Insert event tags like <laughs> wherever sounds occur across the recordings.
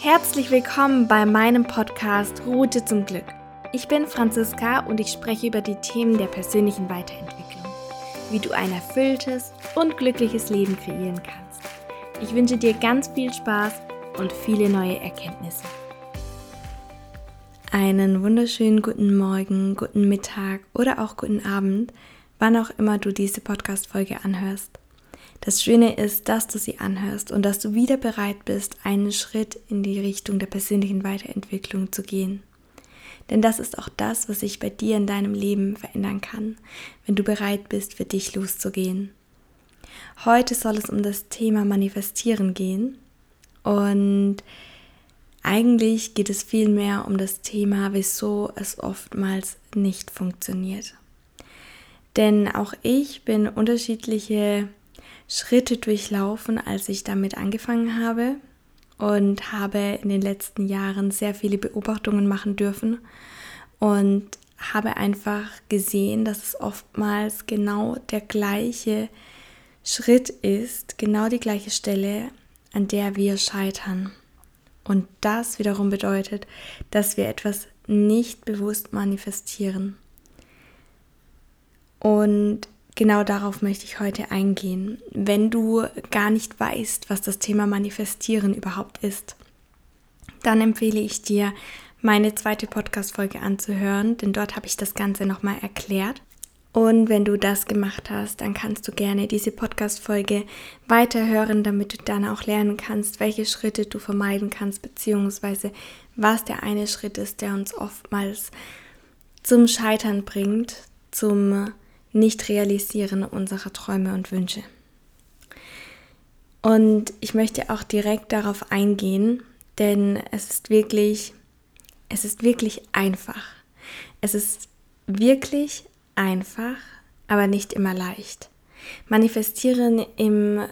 Herzlich willkommen bei meinem Podcast Route zum Glück. Ich bin Franziska und ich spreche über die Themen der persönlichen Weiterentwicklung, wie du ein erfülltes und glückliches Leben kreieren kannst. Ich wünsche dir ganz viel Spaß und viele neue Erkenntnisse. Einen wunderschönen guten Morgen, guten Mittag oder auch guten Abend, wann auch immer du diese Podcast-Folge anhörst. Das Schöne ist, dass du sie anhörst und dass du wieder bereit bist, einen Schritt in die Richtung der persönlichen Weiterentwicklung zu gehen. Denn das ist auch das, was sich bei dir in deinem Leben verändern kann, wenn du bereit bist, für dich loszugehen. Heute soll es um das Thema Manifestieren gehen und eigentlich geht es vielmehr um das Thema, wieso es oftmals nicht funktioniert. Denn auch ich bin unterschiedliche Schritte durchlaufen, als ich damit angefangen habe und habe in den letzten Jahren sehr viele Beobachtungen machen dürfen und habe einfach gesehen, dass es oftmals genau der gleiche Schritt ist, genau die gleiche Stelle, an der wir scheitern. Und das wiederum bedeutet, dass wir etwas nicht bewusst manifestieren. Und Genau darauf möchte ich heute eingehen. Wenn du gar nicht weißt, was das Thema Manifestieren überhaupt ist, dann empfehle ich dir, meine zweite Podcast-Folge anzuhören, denn dort habe ich das Ganze nochmal erklärt. Und wenn du das gemacht hast, dann kannst du gerne diese Podcast-Folge weiterhören, damit du dann auch lernen kannst, welche Schritte du vermeiden kannst, beziehungsweise was der eine Schritt ist, der uns oftmals zum Scheitern bringt, zum nicht-Realisieren unserer Träume und Wünsche. Und ich möchte auch direkt darauf eingehen, denn es ist wirklich, es ist wirklich einfach. Es ist wirklich einfach, aber nicht immer leicht. Manifestieren im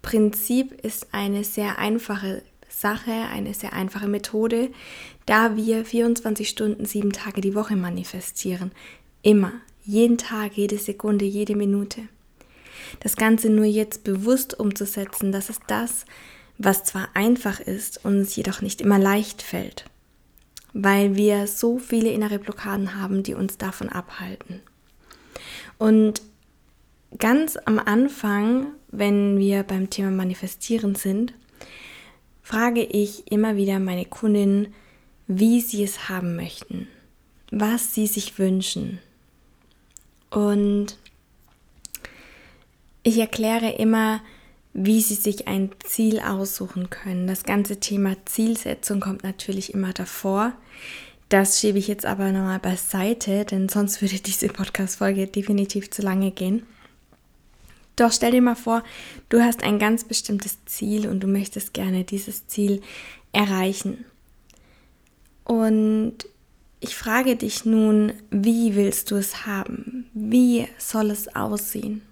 Prinzip ist eine sehr einfache Sache, eine sehr einfache Methode, da wir 24 Stunden, sieben Tage die Woche manifestieren. Immer, jeden Tag, jede Sekunde, jede Minute. Das Ganze nur jetzt bewusst umzusetzen, das ist das, was zwar einfach ist, uns jedoch nicht immer leicht fällt, weil wir so viele innere Blockaden haben, die uns davon abhalten. Und ganz am Anfang, wenn wir beim Thema Manifestieren sind, frage ich immer wieder meine Kundinnen, wie sie es haben möchten, was sie sich wünschen, und ich erkläre immer, wie Sie sich ein Ziel aussuchen können. Das ganze Thema Zielsetzung kommt natürlich immer davor. Das schiebe ich jetzt aber nochmal beiseite, denn sonst würde diese Podcast-Folge definitiv zu lange gehen. Doch stell dir mal vor, du hast ein ganz bestimmtes Ziel und du möchtest gerne dieses Ziel erreichen. Und ich frage dich nun, wie willst du es haben? Wie soll es aussehen?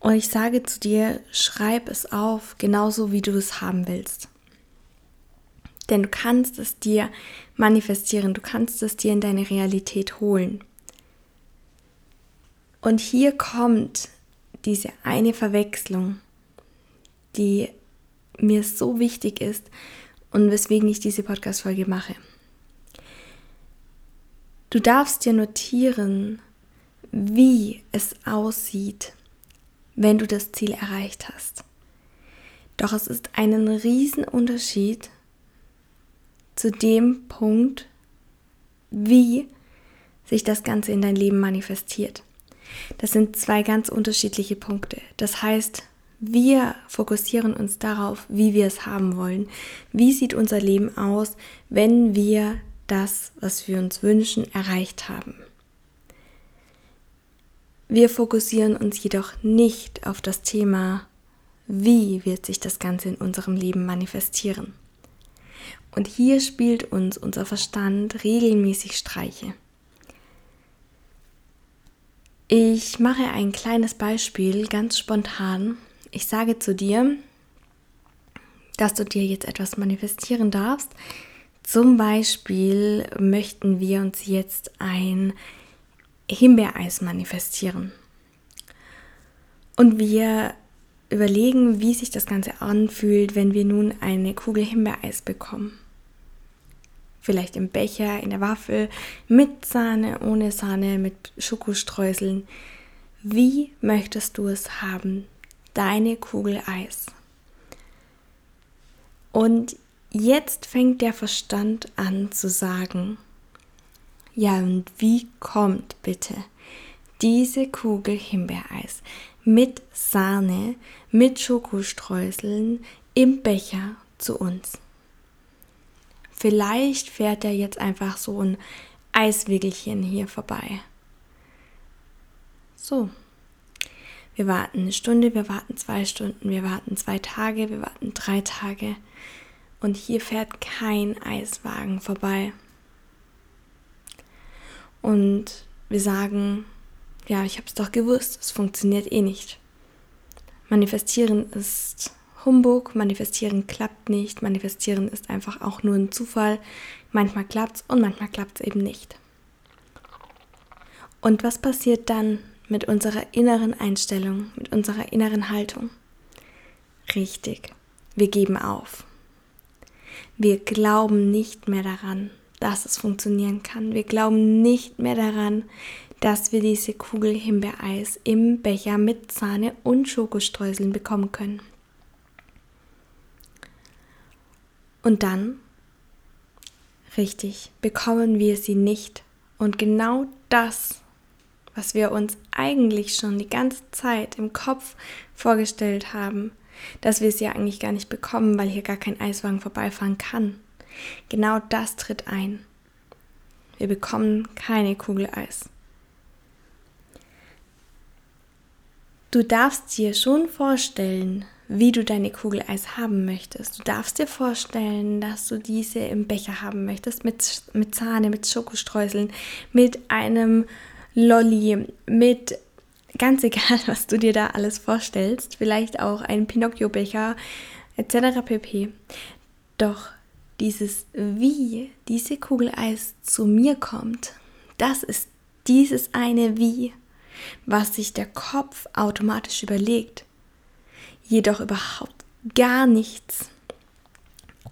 Und ich sage zu dir, schreib es auf, genauso wie du es haben willst. Denn du kannst es dir manifestieren, du kannst es dir in deine Realität holen. Und hier kommt diese eine Verwechslung, die mir so wichtig ist und weswegen ich diese Podcast-Folge mache. Du darfst dir notieren, wie es aussieht, wenn du das Ziel erreicht hast. Doch es ist einen riesen Unterschied zu dem Punkt, wie sich das Ganze in dein Leben manifestiert. Das sind zwei ganz unterschiedliche Punkte. Das heißt, wir fokussieren uns darauf, wie wir es haben wollen. Wie sieht unser Leben aus, wenn wir das, was wir uns wünschen, erreicht haben. Wir fokussieren uns jedoch nicht auf das Thema, wie wird sich das Ganze in unserem Leben manifestieren. Und hier spielt uns unser Verstand regelmäßig Streiche. Ich mache ein kleines Beispiel ganz spontan. Ich sage zu dir, dass du dir jetzt etwas manifestieren darfst, zum Beispiel möchten wir uns jetzt ein Himbeereis manifestieren. Und wir überlegen, wie sich das Ganze anfühlt, wenn wir nun eine Kugel Himbeereis bekommen. Vielleicht im Becher, in der Waffel, mit Sahne, ohne Sahne, mit Schokostreuseln. Wie möchtest du es haben? Deine Kugel Eis. Und jetzt fängt der Verstand an zu sagen, ja, und wie kommt bitte diese Kugel Himbeereis mit Sahne, mit Schokostreuseln im Becher zu uns? Vielleicht fährt er jetzt einfach so ein Eiswickelchen hier vorbei. So. Wir warten eine Stunde, wir warten zwei Stunden, wir warten zwei Tage, wir warten drei Tage. Und hier fährt kein Eiswagen vorbei. Und wir sagen, ja, ich habe es doch gewusst, es funktioniert eh nicht. Manifestieren ist Humbug, manifestieren klappt nicht, manifestieren ist einfach auch nur ein Zufall. Manchmal klappt es und manchmal klappt es eben nicht. Und was passiert dann mit unserer inneren Einstellung, mit unserer inneren Haltung? Richtig, wir geben auf. Wir glauben nicht mehr daran, dass es funktionieren kann. Wir glauben nicht mehr daran, dass wir diese Kugel Himbeereis im Becher mit Sahne und Schokostreuseln bekommen können. Und dann, richtig, bekommen wir sie nicht. Und genau das, was wir uns eigentlich schon die ganze Zeit im Kopf vorgestellt haben, dass wir sie ja eigentlich gar nicht bekommen, weil hier gar kein Eiswagen vorbeifahren kann. Genau das tritt ein. Wir bekommen keine Kugel Eis. Du darfst dir schon vorstellen, wie du deine Kugel Eis haben möchtest. Du darfst dir vorstellen, dass du diese im Becher haben möchtest, mit, mit Sahne, mit Schokostreuseln, mit einem Lolli, mit ganz egal, was du dir da alles vorstellst, vielleicht auch ein Pinocchio-Becher etc. pp. Doch dieses Wie diese Kugel Eis zu mir kommt, das ist dieses eine Wie, was sich der Kopf automatisch überlegt, jedoch überhaupt gar nichts,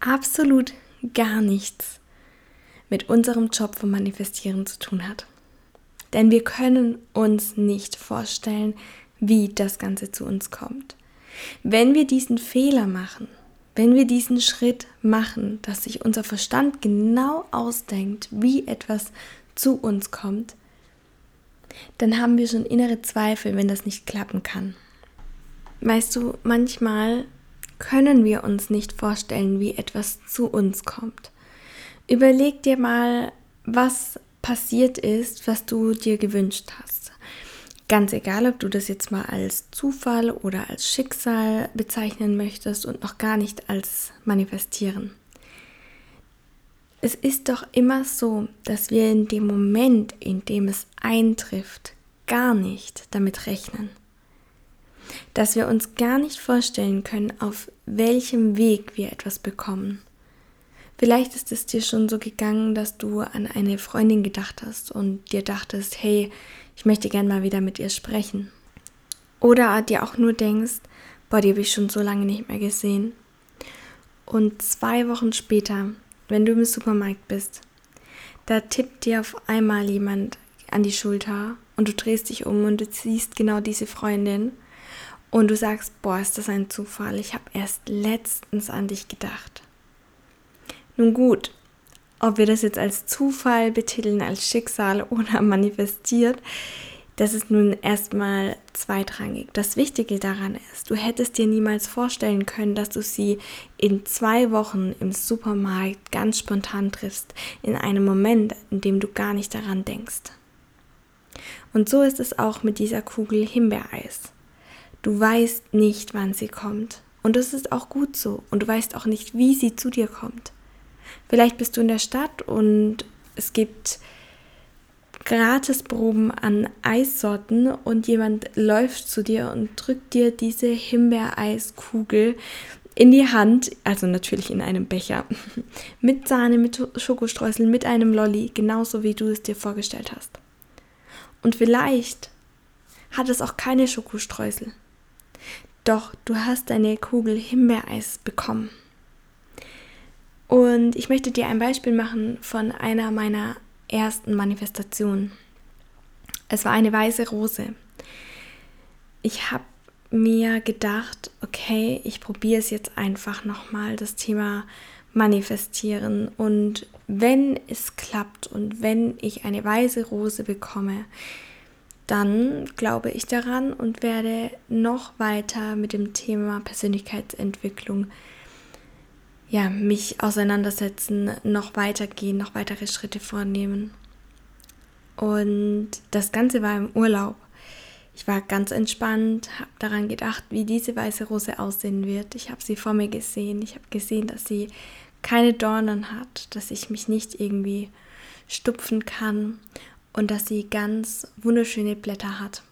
absolut gar nichts mit unserem Job vom Manifestieren zu tun hat. Denn wir können uns nicht vorstellen, wie das Ganze zu uns kommt. Wenn wir diesen Fehler machen, wenn wir diesen Schritt machen, dass sich unser Verstand genau ausdenkt, wie etwas zu uns kommt, dann haben wir schon innere Zweifel, wenn das nicht klappen kann. Weißt du, manchmal können wir uns nicht vorstellen, wie etwas zu uns kommt. Überleg dir mal, was passiert ist, was du dir gewünscht hast. Ganz egal, ob du das jetzt mal als Zufall oder als Schicksal bezeichnen möchtest und noch gar nicht als manifestieren. Es ist doch immer so, dass wir in dem Moment, in dem es eintrifft, gar nicht damit rechnen. Dass wir uns gar nicht vorstellen können, auf welchem Weg wir etwas bekommen. Vielleicht ist es dir schon so gegangen, dass du an eine Freundin gedacht hast und dir dachtest, hey, ich möchte gern mal wieder mit ihr sprechen. Oder dir auch nur denkst, boah, die habe ich schon so lange nicht mehr gesehen. Und zwei Wochen später, wenn du im Supermarkt bist, da tippt dir auf einmal jemand an die Schulter und du drehst dich um und du siehst genau diese Freundin und du sagst, boah, ist das ein Zufall, ich habe erst letztens an dich gedacht. Nun gut, ob wir das jetzt als Zufall betiteln, als Schicksal <laughs> oder manifestiert, das ist nun erstmal zweitrangig. Das Wichtige daran ist, du hättest dir niemals vorstellen können, dass du sie in zwei Wochen im Supermarkt ganz spontan triffst, in einem Moment, in dem du gar nicht daran denkst. Und so ist es auch mit dieser Kugel Himbeereis. Du weißt nicht, wann sie kommt. Und das ist auch gut so. Und du weißt auch nicht, wie sie zu dir kommt. Vielleicht bist du in der Stadt und es gibt Gratisproben an Eissorten und jemand läuft zu dir und drückt dir diese Himbeereiskugel in die Hand, also natürlich in einem Becher, <laughs> mit Sahne, mit Schokostreuseln, mit einem Lolli, genauso wie du es dir vorgestellt hast. Und vielleicht hat es auch keine Schokostreusel. Doch du hast deine Kugel Himbeereis bekommen. Und ich möchte dir ein Beispiel machen von einer meiner ersten Manifestationen. Es war eine weiße Rose. Ich habe mir gedacht, okay, ich probiere es jetzt einfach nochmal, das Thema manifestieren. Und wenn es klappt und wenn ich eine weiße Rose bekomme, dann glaube ich daran und werde noch weiter mit dem Thema Persönlichkeitsentwicklung ja, mich auseinandersetzen, noch weitergehen, noch weitere Schritte vornehmen. Und das Ganze war im Urlaub. Ich war ganz entspannt, habe daran gedacht, wie diese weiße Rose aussehen wird. Ich habe sie vor mir gesehen. Ich habe gesehen, dass sie keine Dornen hat, dass ich mich nicht irgendwie stupfen kann und dass sie ganz wunderschöne Blätter hat.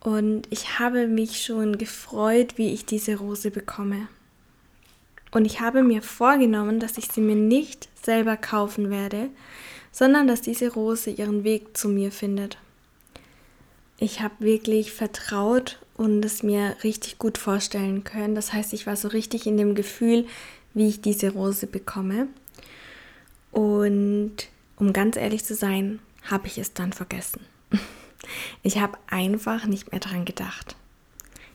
Und ich habe mich schon gefreut, wie ich diese Rose bekomme. Und ich habe mir vorgenommen, dass ich sie mir nicht selber kaufen werde, sondern dass diese Rose ihren Weg zu mir findet. Ich habe wirklich vertraut und es mir richtig gut vorstellen können. Das heißt, ich war so richtig in dem Gefühl, wie ich diese Rose bekomme. Und um ganz ehrlich zu sein, habe ich es dann vergessen. <laughs> Ich habe einfach nicht mehr daran gedacht.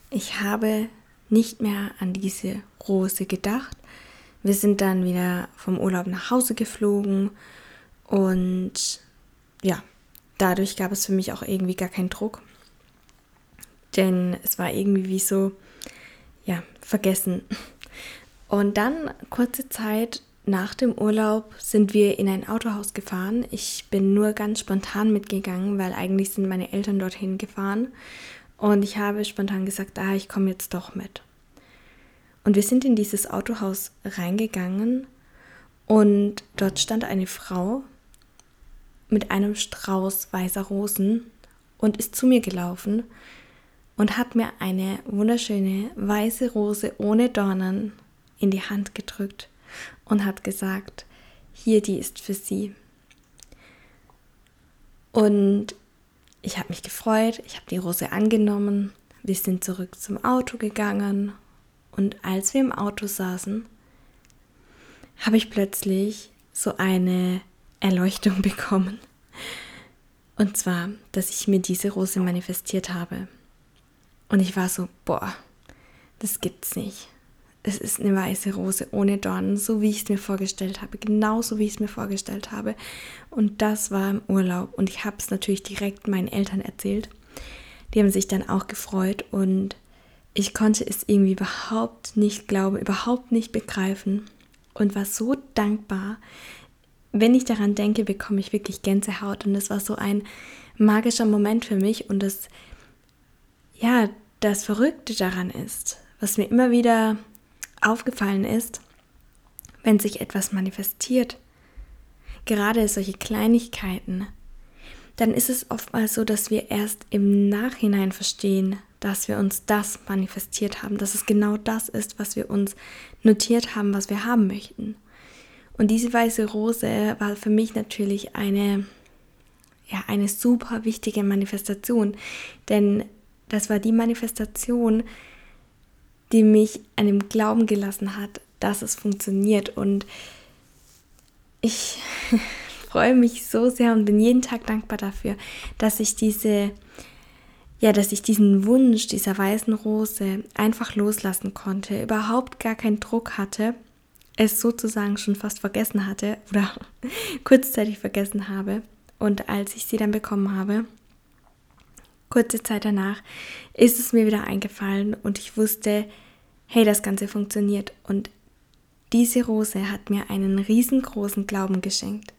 Ich habe nicht mehr an diese Rose gedacht. Wir sind dann wieder vom Urlaub nach Hause geflogen und ja, dadurch gab es für mich auch irgendwie gar keinen Druck. Denn es war irgendwie wie so, ja, vergessen. Und dann kurze Zeit nach dem Urlaub sind wir in ein Autohaus gefahren. Ich bin nur ganz spontan mitgegangen, weil eigentlich sind meine Eltern dorthin gefahren. Und ich habe spontan gesagt, ah, ich komme jetzt doch mit. Und wir sind in dieses Autohaus reingegangen und dort stand eine Frau mit einem Strauß weißer Rosen und ist zu mir gelaufen und hat mir eine wunderschöne weiße Rose ohne Dornen in die Hand gedrückt und hat gesagt, hier, die ist für Sie. Und ich habe mich gefreut, ich habe die Rose angenommen, wir sind zurück zum Auto gegangen und als wir im Auto saßen, habe ich plötzlich so eine Erleuchtung <laughs> bekommen. Und zwar, dass ich mir diese Rose manifestiert habe. Und ich war so, boah, das gibt's nicht. Es ist eine weiße Rose ohne Dornen, so wie ich es mir vorgestellt habe, genauso wie ich es mir vorgestellt habe. Und das war im Urlaub. Und ich habe es natürlich direkt meinen Eltern erzählt. Die haben sich dann auch gefreut und ich konnte es irgendwie überhaupt nicht glauben, überhaupt nicht begreifen und war so dankbar. Wenn ich daran denke, bekomme ich wirklich Gänsehaut und es war so ein magischer Moment für mich und das, ja, das Verrückte daran ist, was mir immer wieder aufgefallen ist, wenn sich etwas manifestiert, gerade solche Kleinigkeiten, dann ist es oftmals so, dass wir erst im Nachhinein verstehen, dass wir uns das manifestiert haben, dass es genau das ist, was wir uns notiert haben, was wir haben möchten. Und diese weiße Rose war für mich natürlich eine, ja, eine super wichtige Manifestation, denn das war die Manifestation, die mich an dem Glauben gelassen hat, dass es funktioniert. Und ich <laughs> freue mich so sehr und bin jeden Tag dankbar dafür, dass ich diese ja, dass ich diesen Wunsch dieser weißen Rose einfach loslassen konnte, überhaupt gar keinen Druck hatte, es sozusagen schon fast vergessen hatte oder <laughs> kurzzeitig vergessen habe. Und als ich sie dann bekommen habe, kurze Zeit danach, ist es mir wieder eingefallen und ich wusste, hey, das Ganze funktioniert. Und diese Rose hat mir einen riesengroßen Glauben geschenkt.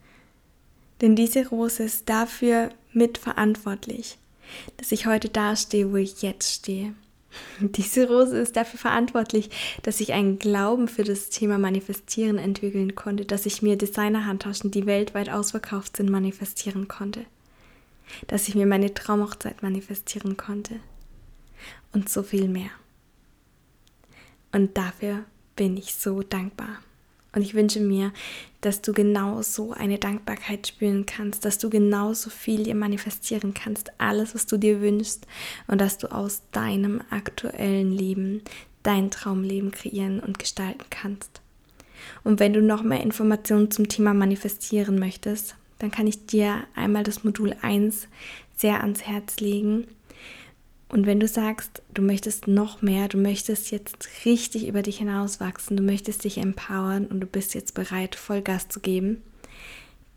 Denn diese Rose ist dafür mitverantwortlich, dass ich heute da stehe, wo ich jetzt stehe. <laughs> Diese Rose ist dafür verantwortlich, dass ich einen Glauben für das Thema Manifestieren entwickeln konnte, dass ich mir Designerhandtaschen, die weltweit ausverkauft sind, manifestieren konnte. Dass ich mir meine Traumhochzeit manifestieren konnte. Und so viel mehr. Und dafür bin ich so dankbar. Und ich wünsche mir, dass du genau so eine Dankbarkeit spüren kannst, dass du genauso viel dir manifestieren kannst, alles, was du dir wünschst und dass du aus deinem aktuellen Leben dein Traumleben kreieren und gestalten kannst. Und wenn du noch mehr Informationen zum Thema Manifestieren möchtest, dann kann ich dir einmal das Modul 1 sehr ans Herz legen. Und wenn du sagst, du möchtest noch mehr, du möchtest jetzt richtig über dich hinauswachsen, du möchtest dich empowern und du bist jetzt bereit, Vollgas zu geben,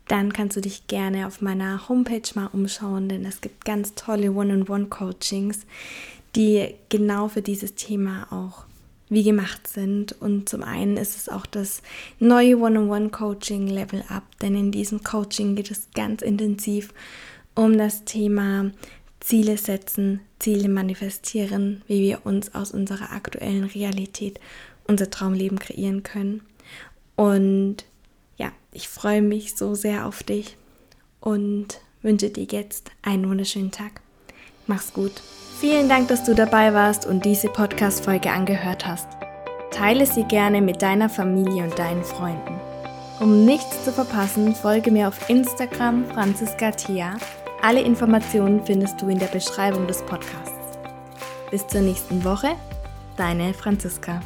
dann kannst du dich gerne auf meiner Homepage mal umschauen, denn es gibt ganz tolle One-on-One-Coachings, die genau für dieses Thema auch wie gemacht sind. Und zum einen ist es auch das neue One-on-One-Coaching Level Up, denn in diesem Coaching geht es ganz intensiv um das Thema Ziele setzen, Ziele manifestieren, wie wir uns aus unserer aktuellen Realität unser Traumleben kreieren können. Und ja, ich freue mich so sehr auf dich und wünsche dir jetzt einen wunderschönen Tag. Mach's gut. Vielen Dank, dass du dabei warst und diese Podcast-Folge angehört hast. Teile sie gerne mit deiner Familie und deinen Freunden. Um nichts zu verpassen, folge mir auf Instagram Franziska Thea. Alle Informationen findest du in der Beschreibung des Podcasts. Bis zur nächsten Woche, deine Franziska.